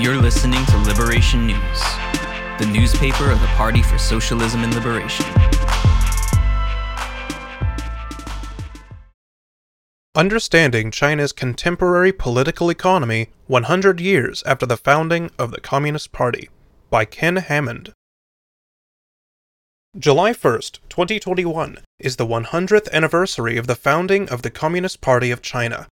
You're listening to Liberation News, the newspaper of the Party for Socialism and Liberation. Understanding China's Contemporary Political Economy 100 Years After the Founding of the Communist Party by Ken Hammond. July 1st, 2021 is the 100th anniversary of the founding of the Communist Party of China.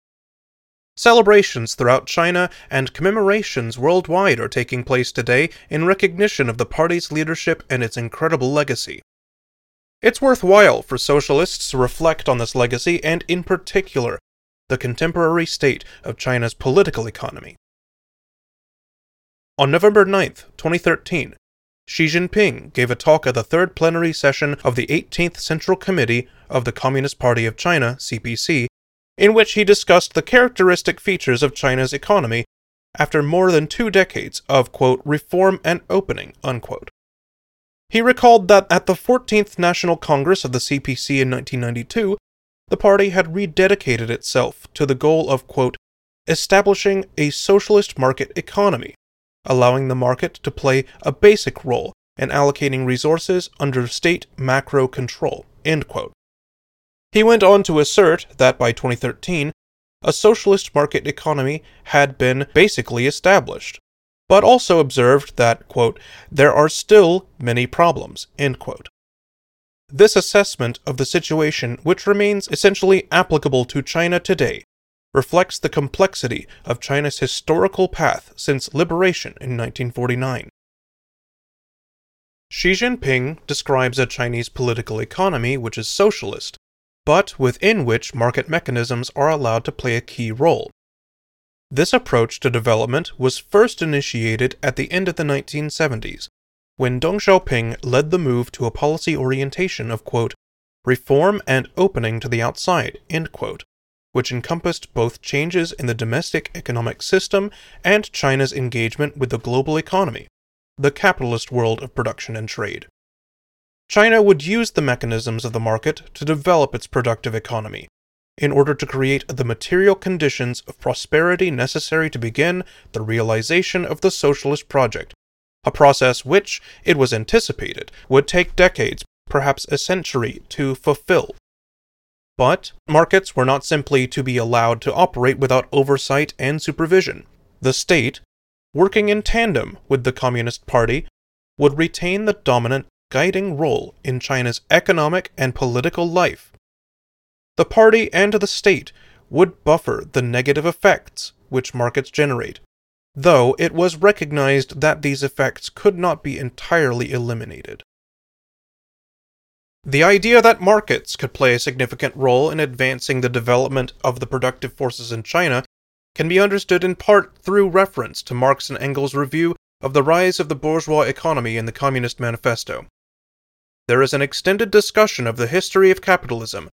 Celebrations throughout China and commemorations worldwide are taking place today in recognition of the party's leadership and its incredible legacy. It's worthwhile for socialists to reflect on this legacy and, in particular, the contemporary state of China's political economy. On November 9, 2013, Xi Jinping gave a talk at the third plenary session of the 18th Central Committee of the Communist Party of China, CPC, in which he discussed the characteristic features of China's economy after more than two decades of, quote, reform and opening, unquote. He recalled that at the 14th National Congress of the CPC in 1992, the party had rededicated itself to the goal of, quote, establishing a socialist market economy, allowing the market to play a basic role in allocating resources under state macro control, end quote. He went on to assert that by 2013, a socialist market economy had been basically established, but also observed that, quote, there are still many problems, end quote. This assessment of the situation, which remains essentially applicable to China today, reflects the complexity of China's historical path since liberation in 1949. Xi Jinping describes a Chinese political economy which is socialist, but within which market mechanisms are allowed to play a key role. This approach to development was first initiated at the end of the 1970s, when Deng Xiaoping led the move to a policy orientation of, quote, reform and opening to the outside, quote, which encompassed both changes in the domestic economic system and China's engagement with the global economy, the capitalist world of production and trade. China would use the mechanisms of the market to develop its productive economy, in order to create the material conditions of prosperity necessary to begin the realization of the socialist project, a process which, it was anticipated, would take decades, perhaps a century, to fulfill. But markets were not simply to be allowed to operate without oversight and supervision. The state, working in tandem with the Communist Party, would retain the dominant guiding role in China's economic and political life the party and the state would buffer the negative effects which markets generate, though it was recognized that these effects could not be entirely eliminated. The idea that markets could play a significant role in advancing the development of the productive forces in China can be understood in part through reference to Marx and Engels' review of the rise of the bourgeois economy in the Communist Manifesto. There is an extended discussion of the history of capitalism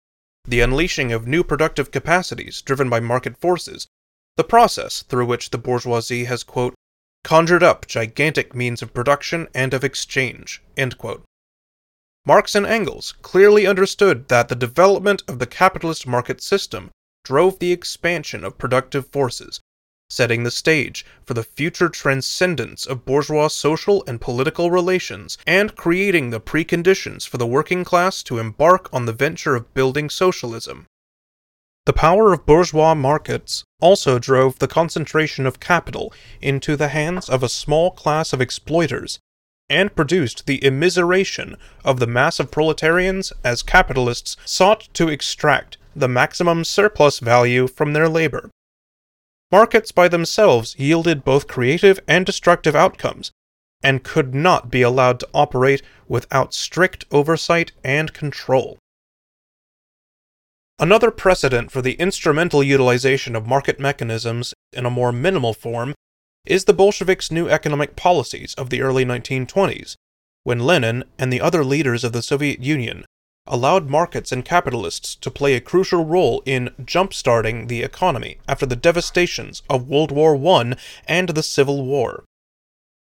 the unleashing of new productive capacities driven by market forces, the process through which the bourgeoisie has, quote, conjured up gigantic means of production and of exchange, Marx and Engels clearly understood that the development of the capitalist market system drove the expansion of productive forces, setting the stage for the future transcendence of bourgeois social and political relations, and creating the preconditions for the working class to embark on the venture of building socialism. The power of bourgeois markets also drove the concentration of capital into the hands of a small class of exploiters and produced the immiseration of the mass of proletarians as capitalists sought to extract the maximum surplus value from their labor. Markets by themselves yielded both creative and destructive outcomes, and could not be allowed to operate without strict oversight and control. Another precedent for the instrumental utilization of market mechanisms in a more minimal form is the Bolsheviks' new economic policies of the early 1920s, when Lenin and the other leaders of the Soviet Union allowed markets and capitalists to play a crucial role in jump-starting the economy after the devastations of World War I and the Civil War.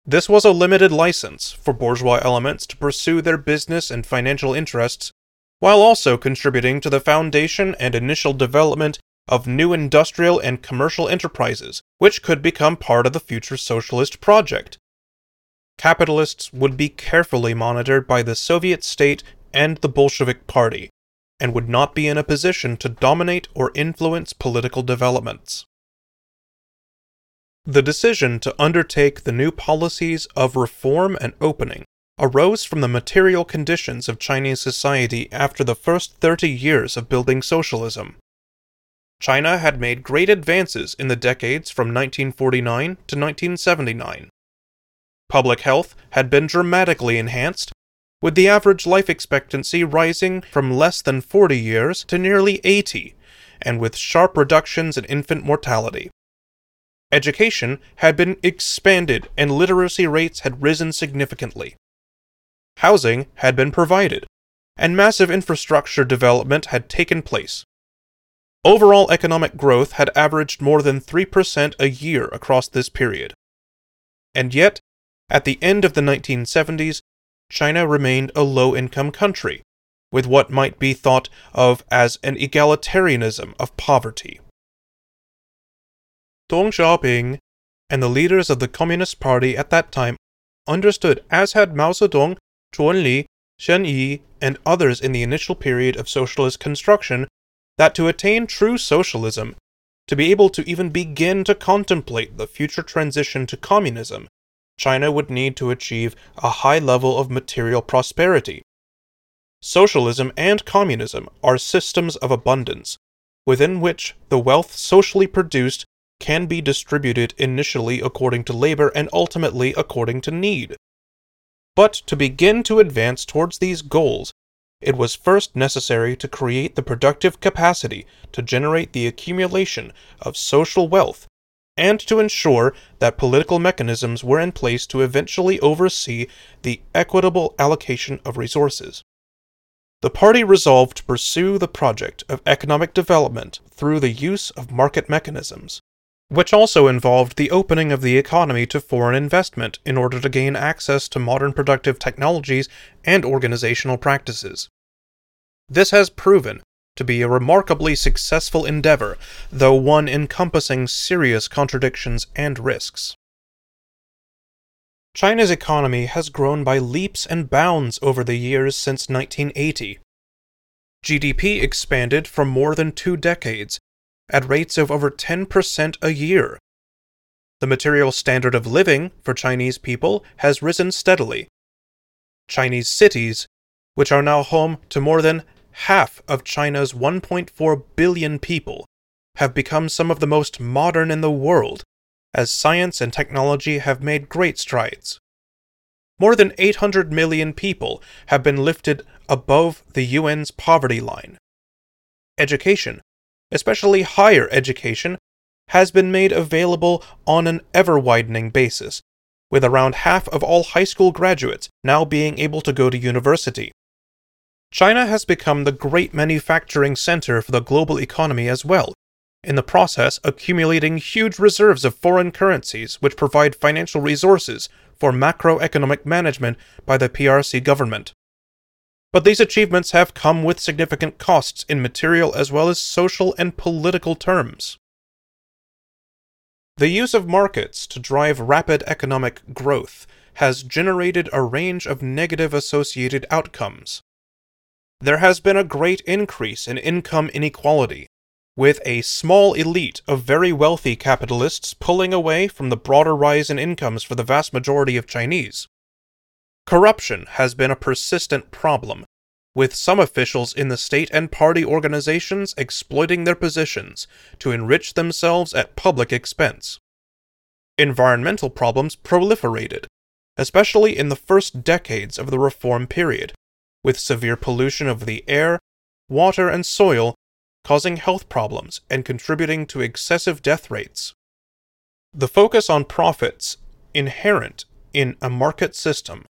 This was a limited license for bourgeois elements to pursue their business and financial interests, while also contributing to the foundation and initial development of new industrial and commercial enterprises, which could become part of the future socialist project. Capitalists would be carefully monitored by the Soviet state and the Bolshevik Party, and would not be in a position to dominate or influence political developments. The decision to undertake the new policies of reform and opening arose from the material conditions of Chinese society after the first 30 years of building socialism. China had made great advances in the decades from 1949 to 1979. Public health had been dramatically enhanced, with the average life expectancy rising from less than 40 years to nearly 80, and with sharp reductions in infant mortality. Education had been expanded and literacy rates had risen significantly. Housing had been provided, and massive infrastructure development had taken place. Overall economic growth had averaged more than 3% a year across this period. And yet, at the end of the 1970s, China remained a low income country, with what might be thought of as an egalitarianism of poverty. Deng Xiaoping and the leaders of the Communist Party at that time understood, as had Mao Zedong, Zhou Enlai, Shen Yi, and others in the initial period of socialist construction, that to attain true socialism, to be able to even begin to contemplate the future transition to communism, China would need to achieve a high level of material prosperity. Socialism and communism are systems of abundance, within which the wealth socially produced can be distributed initially according to labor and ultimately according to need. But to begin to advance towards these goals, it was first necessary to create the productive capacity to generate the accumulation of social wealth and to ensure that political mechanisms were in place to eventually oversee the equitable allocation of resources. The party resolved to pursue the project of economic development through the use of market mechanisms which also involved the opening of the economy to foreign investment in order to gain access to modern productive technologies and organizational practices. This has proven to be a remarkably successful endeavor, though one encompassing serious contradictions and risks. China's economy has grown by leaps and bounds over the years since 1980. GDP expanded for more than two decades, at rates of over 10% a year. The material standard of living for Chinese people has risen steadily. Chinese cities, which are now home to more than half of China's 1.4 billion people, have become some of the most modern in the world, as science and technology have made great strides. More than 800 million people have been lifted above the UN's poverty line. Education especially higher education, has been made available on an ever widening basis, with around half of all high school graduates now being able to go to university. China has become the great manufacturing center for the global economy as well, in the process accumulating huge reserves of foreign currencies which provide financial resources for macroeconomic management by the PRC government. But these achievements have come with significant costs in material as well as social and political terms. The use of markets to drive rapid economic growth has generated a range of negative associated outcomes. There has been a great increase in income inequality, with a small elite of very wealthy capitalists pulling away from the broader rise in incomes for the vast majority of Chinese. Corruption has been a persistent problem, with some officials in the state and party organizations exploiting their positions to enrich themselves at public expense. Environmental problems proliferated, especially in the first decades of the reform period, with severe pollution of the air, water, and soil causing health problems and contributing to excessive death rates. The focus on profits inherent in a market system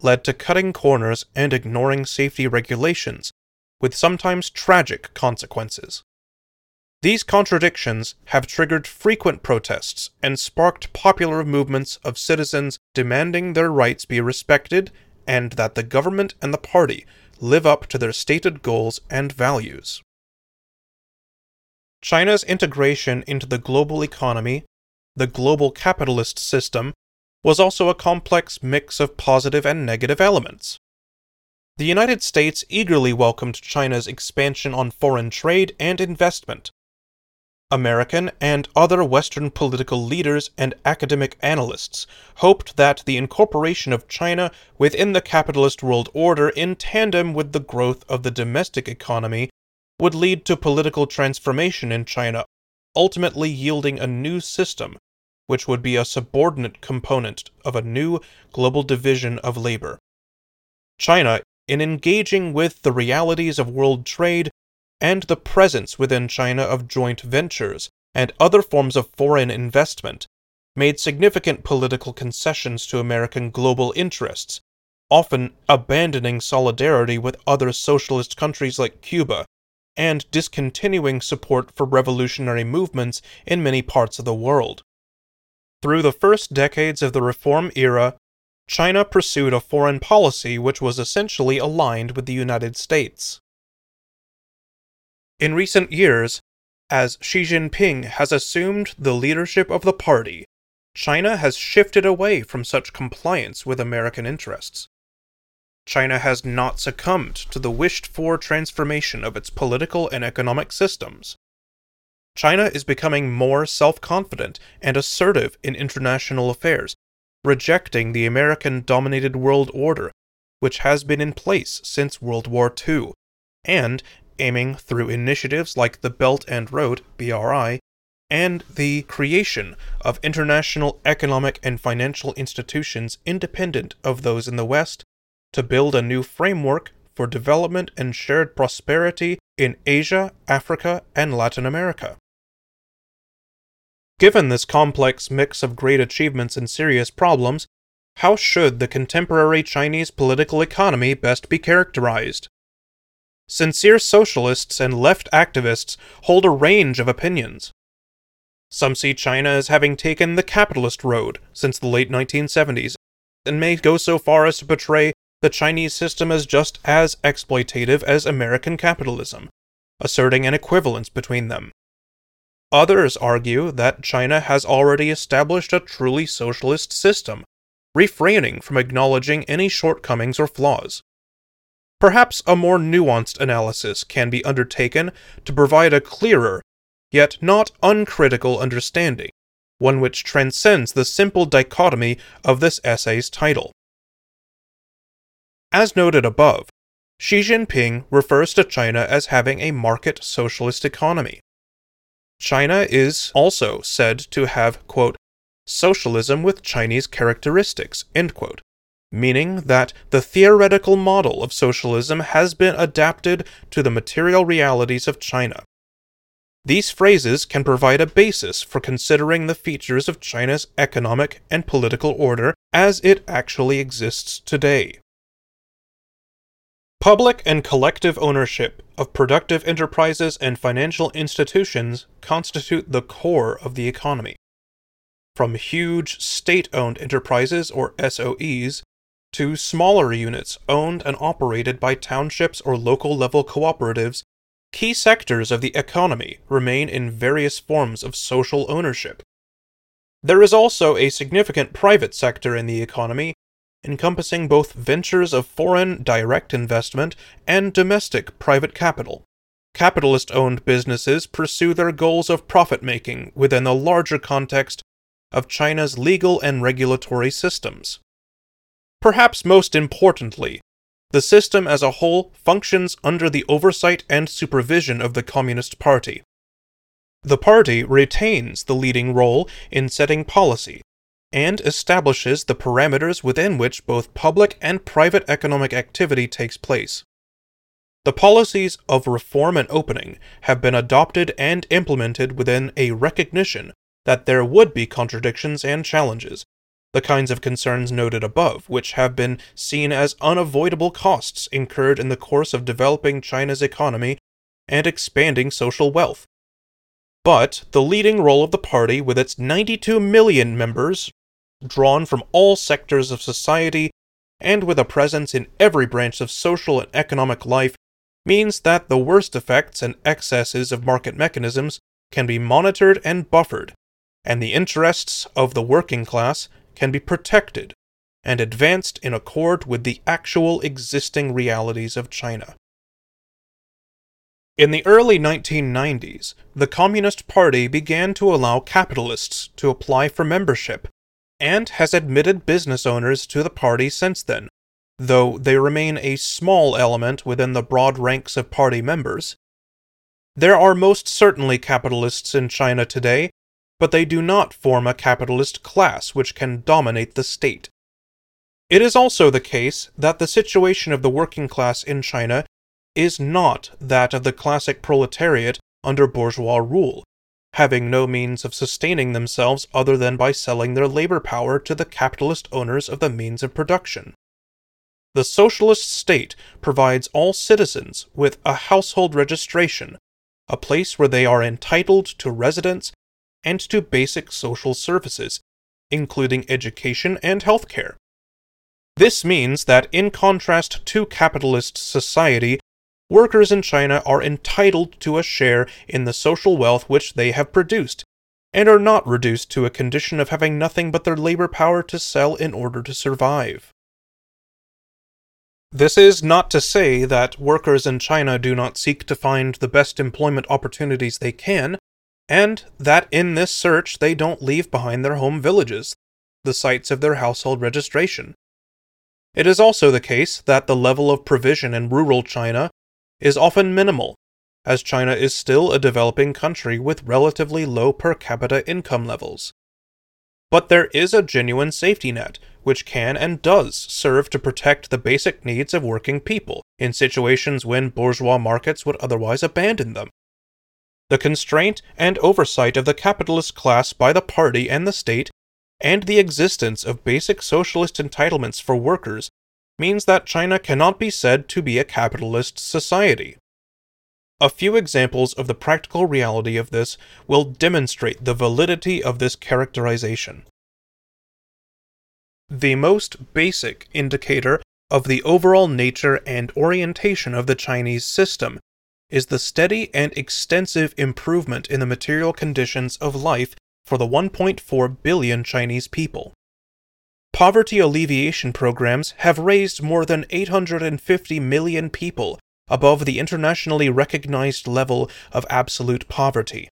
led to cutting corners and ignoring safety regulations, with sometimes tragic consequences. These contradictions have triggered frequent protests and sparked popular movements of citizens demanding their rights be respected and that the government and the party live up to their stated goals and values. China's integration into the global economy, the global capitalist system, was also a complex mix of positive and negative elements. The United States eagerly welcomed China's expansion on foreign trade and investment. American and other Western political leaders and academic analysts hoped that the incorporation of China within the capitalist world order in tandem with the growth of the domestic economy would lead to political transformation in China, ultimately yielding a new system which would be a subordinate component of a new global division of labor. China, in engaging with the realities of world trade and the presence within China of joint ventures and other forms of foreign investment, made significant political concessions to American global interests, often abandoning solidarity with other socialist countries like Cuba and discontinuing support for revolutionary movements in many parts of the world. Through the first decades of the Reform era, China pursued a foreign policy which was essentially aligned with the United States. In recent years, as Xi Jinping has assumed the leadership of the party, China has shifted away from such compliance with American interests. China has not succumbed to the wished for transformation of its political and economic systems. China is becoming more self confident and assertive in international affairs, rejecting the American dominated world order, which has been in place since World War II, and aiming through initiatives like the Belt and Road BRI and the creation of international economic and financial institutions independent of those in the West to build a new framework for development and shared prosperity in Asia, Africa, and Latin America. Given this complex mix of great achievements and serious problems, how should the contemporary Chinese political economy best be characterized? Sincere socialists and left activists hold a range of opinions. Some see China as having taken the capitalist road since the late 1970s, and may go so far as to portray the Chinese system as just as exploitative as American capitalism, asserting an equivalence between them. Others argue that China has already established a truly socialist system, refraining from acknowledging any shortcomings or flaws. Perhaps a more nuanced analysis can be undertaken to provide a clearer, yet not uncritical understanding, one which transcends the simple dichotomy of this essay's title. As noted above, Xi Jinping refers to China as having a market socialist economy. China is also said to have, quote, socialism with Chinese characteristics, end quote, meaning that the theoretical model of socialism has been adapted to the material realities of China. These phrases can provide a basis for considering the features of China's economic and political order as it actually exists today. Public and collective ownership of productive enterprises and financial institutions constitute the core of the economy. From huge state owned enterprises, or SOEs, to smaller units owned and operated by townships or local level cooperatives, key sectors of the economy remain in various forms of social ownership. There is also a significant private sector in the economy encompassing both ventures of foreign direct investment and domestic private capital. Capitalist owned businesses pursue their goals of profit making within the larger context of China's legal and regulatory systems. Perhaps most importantly, the system as a whole functions under the oversight and supervision of the Communist Party. The party retains the leading role in setting policy, and establishes the parameters within which both public and private economic activity takes place. The policies of reform and opening have been adopted and implemented within a recognition that there would be contradictions and challenges, the kinds of concerns noted above, which have been seen as unavoidable costs incurred in the course of developing China's economy and expanding social wealth. But the leading role of the party, with its 92 million members, drawn from all sectors of society, and with a presence in every branch of social and economic life, means that the worst effects and excesses of market mechanisms can be monitored and buffered, and the interests of the working class can be protected and advanced in accord with the actual existing realities of China. In the early 1990s, the Communist Party began to allow capitalists to apply for membership and has admitted business owners to the party since then, though they remain a small element within the broad ranks of party members. There are most certainly capitalists in China today, but they do not form a capitalist class which can dominate the state. It is also the case that the situation of the working class in China is not that of the classic proletariat under bourgeois rule, having no means of sustaining themselves other than by selling their labor power to the capitalist owners of the means of production. The socialist state provides all citizens with a household registration, a place where they are entitled to residence and to basic social services, including education and health care. This means that, in contrast to capitalist society, workers in China are entitled to a share in the social wealth which they have produced, and are not reduced to a condition of having nothing but their labor power to sell in order to survive. This is not to say that workers in China do not seek to find the best employment opportunities they can, and that in this search they don't leave behind their home villages, the sites of their household registration. It is also the case that the level of provision in rural China is often minimal, as China is still a developing country with relatively low per capita income levels. But there is a genuine safety net, which can and does serve to protect the basic needs of working people in situations when bourgeois markets would otherwise abandon them. The constraint and oversight of the capitalist class by the party and the state, and the existence of basic socialist entitlements for workers means that China cannot be said to be a capitalist society. A few examples of the practical reality of this will demonstrate the validity of this characterization. The most basic indicator of the overall nature and orientation of the Chinese system is the steady and extensive improvement in the material conditions of life for the 1.4 billion Chinese people poverty alleviation programs have raised more than 850 million people above the internationally recognized level of absolute poverty.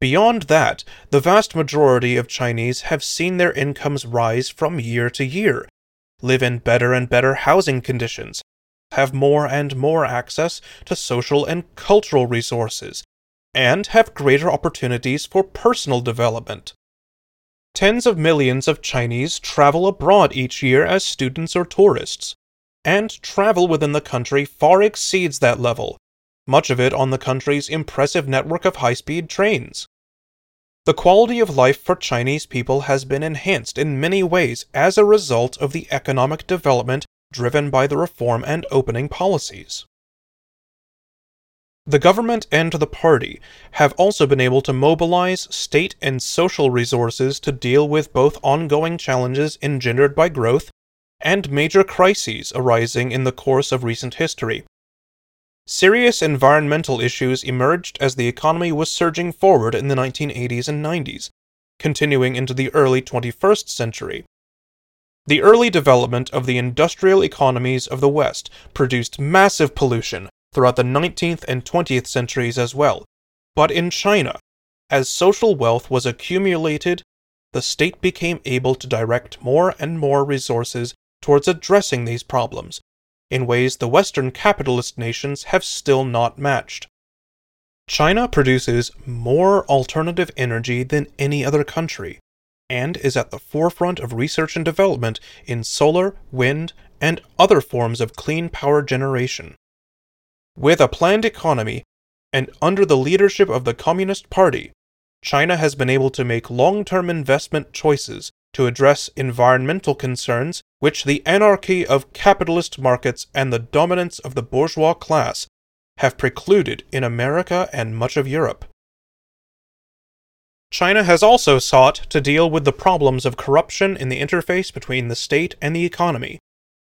Beyond that, the vast majority of Chinese have seen their incomes rise from year to year, live in better and better housing conditions, have more and more access to social and cultural resources, and have greater opportunities for personal development. Tens of millions of Chinese travel abroad each year as students or tourists, and travel within the country far exceeds that level, much of it on the country's impressive network of high speed trains. The quality of life for Chinese people has been enhanced in many ways as a result of the economic development driven by the reform and opening policies. The government and the party have also been able to mobilize state and social resources to deal with both ongoing challenges engendered by growth and major crises arising in the course of recent history. Serious environmental issues emerged as the economy was surging forward in the 1980s and 90s, continuing into the early 21st century. The early development of the industrial economies of the West produced massive pollution throughout the 19th and 20th centuries as well. But in China, as social wealth was accumulated, the state became able to direct more and more resources towards addressing these problems in ways the Western capitalist nations have still not matched. China produces more alternative energy than any other country, and is at the forefront of research and development in solar, wind, and other forms of clean power generation. With a planned economy, and under the leadership of the Communist Party, China has been able to make long term investment choices to address environmental concerns which the anarchy of capitalist markets and the dominance of the bourgeois class have precluded in America and much of Europe. China has also sought to deal with the problems of corruption in the interface between the state and the economy,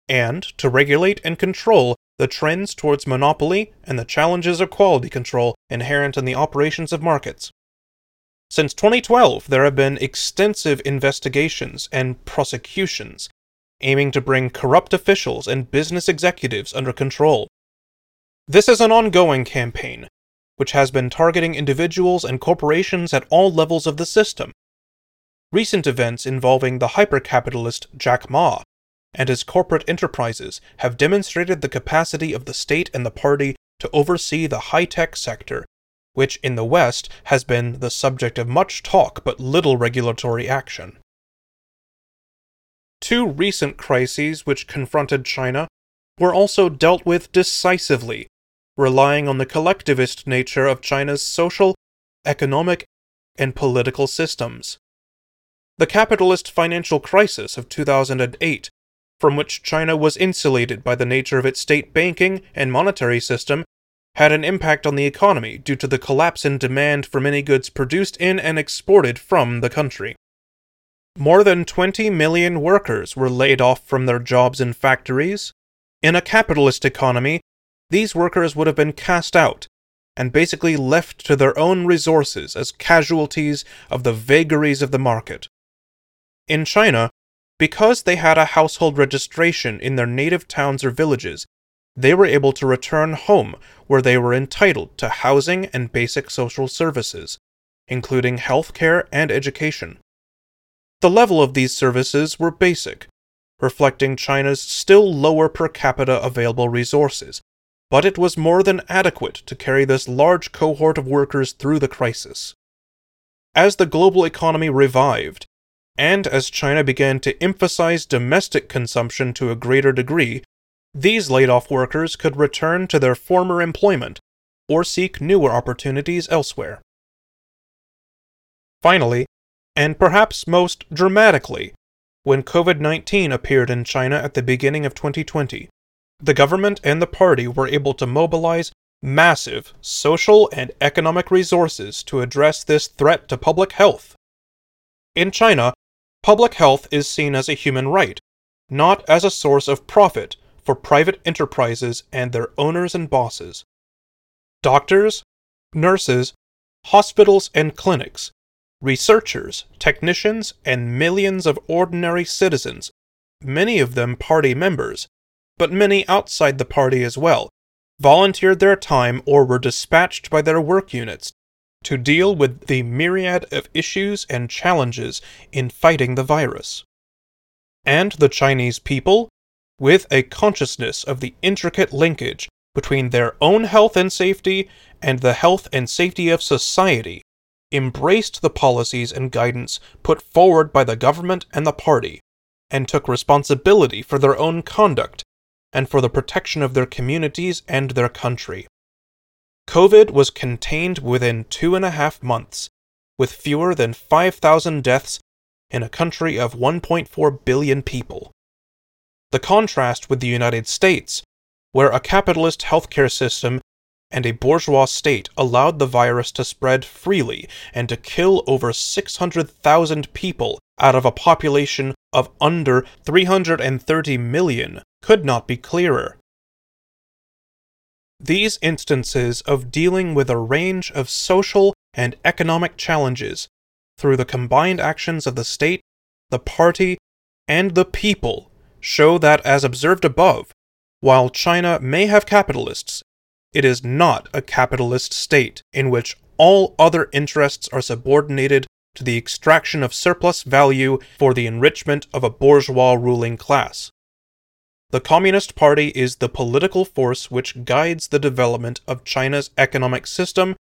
and to regulate and control the trends towards monopoly, and the challenges of quality control inherent in the operations of markets. Since 2012, there have been extensive investigations and prosecutions aiming to bring corrupt officials and business executives under control. This is an ongoing campaign, which has been targeting individuals and corporations at all levels of the system. Recent events involving the hypercapitalist Jack Ma and his corporate enterprises have demonstrated the capacity of the state and the party to oversee the high tech sector, which in the West has been the subject of much talk but little regulatory action. Two recent crises which confronted China were also dealt with decisively, relying on the collectivist nature of China's social, economic, and political systems. The capitalist financial crisis of 2008, from which China was insulated by the nature of its state banking and monetary system, had an impact on the economy due to the collapse in demand for many goods produced in and exported from the country. More than 20 million workers were laid off from their jobs in factories. In a capitalist economy, these workers would have been cast out and basically left to their own resources as casualties of the vagaries of the market. In China, because they had a household registration in their native towns or villages, they were able to return home where they were entitled to housing and basic social services, including health care and education. The level of these services were basic, reflecting China's still lower per capita available resources, but it was more than adequate to carry this large cohort of workers through the crisis. As the global economy revived, and as China began to emphasize domestic consumption to a greater degree, these laid off workers could return to their former employment or seek newer opportunities elsewhere. Finally, and perhaps most dramatically, when COVID 19 appeared in China at the beginning of 2020, the government and the party were able to mobilize massive social and economic resources to address this threat to public health. In China, public health is seen as a human right, not as a source of profit for private enterprises and their owners and bosses. Doctors, nurses, hospitals, and clinics researchers, technicians, and millions of ordinary citizens, many of them party members, but many outside the party as well, volunteered their time or were dispatched by their work units to deal with the myriad of issues and challenges in fighting the virus. And the Chinese people, with a consciousness of the intricate linkage between their own health and safety and the health and safety of society, embraced the policies and guidance put forward by the government and the party, and took responsibility for their own conduct and for the protection of their communities and their country. COVID was contained within two and a half months, with fewer than 5,000 deaths in a country of 1.4 billion people. The contrast with the United States, where a capitalist healthcare system and a bourgeois state allowed the virus to spread freely and to kill over 600,000 people out of a population of under 330 million could not be clearer. These instances of dealing with a range of social and economic challenges through the combined actions of the state, the party, and the people show that, as observed above, while China may have capitalists it is not a capitalist state in which all other interests are subordinated to the extraction of surplus value for the enrichment of a bourgeois ruling class. The Communist Party is the political force which guides the development of China's economic system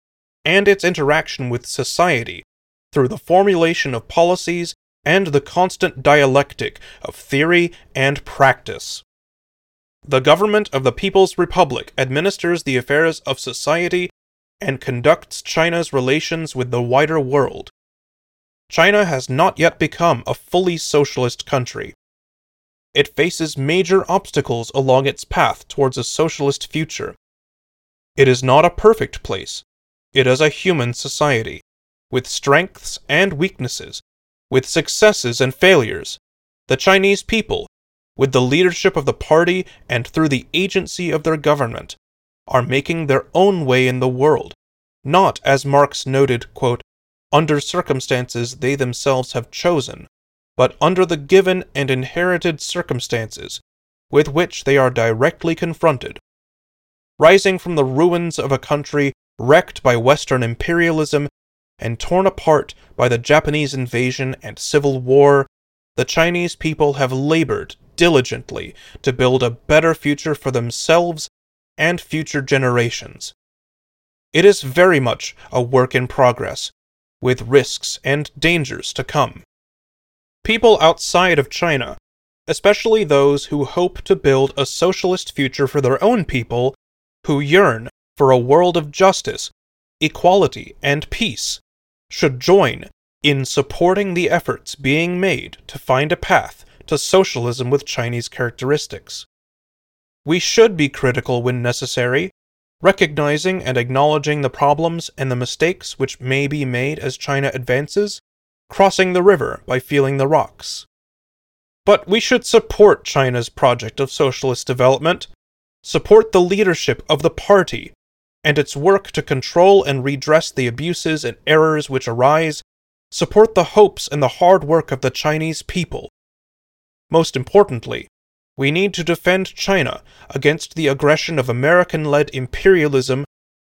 and its interaction with society through the formulation of policies and the constant dialectic of theory and practice. The government of the People's Republic administers the affairs of society and conducts China's relations with the wider world. China has not yet become a fully socialist country. It faces major obstacles along its path towards a socialist future. It is not a perfect place. It is a human society, with strengths and weaknesses, with successes and failures. The Chinese people with the leadership of the party and through the agency of their government, are making their own way in the world, not, as Marx noted, quote, under circumstances they themselves have chosen, but under the given and inherited circumstances with which they are directly confronted. Rising from the ruins of a country wrecked by Western imperialism and torn apart by the Japanese invasion and civil war, the Chinese people have labored diligently to build a better future for themselves and future generations. It is very much a work in progress, with risks and dangers to come. People outside of China, especially those who hope to build a socialist future for their own people, who yearn for a world of justice, equality, and peace, should join in supporting the efforts being made to find a path to socialism with Chinese characteristics. We should be critical when necessary, recognizing and acknowledging the problems and the mistakes which may be made as China advances, crossing the river by feeling the rocks. But we should support China's project of socialist development, support the leadership of the party, and its work to control and redress the abuses and errors which arise, support the hopes and the hard work of the Chinese people. Most importantly, we need to defend China against the aggression of American led imperialism,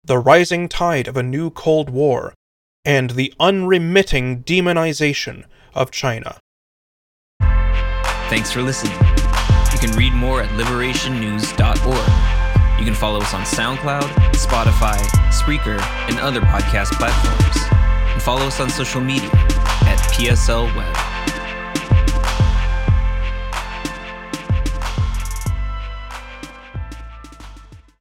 the rising tide of a new Cold War, and the unremitting demonization of China. Thanks for listening. You can read more at liberationnews.org. You can follow us on SoundCloud, Spotify, Spreaker, and other podcast platforms. And follow us on social media at PSL Web.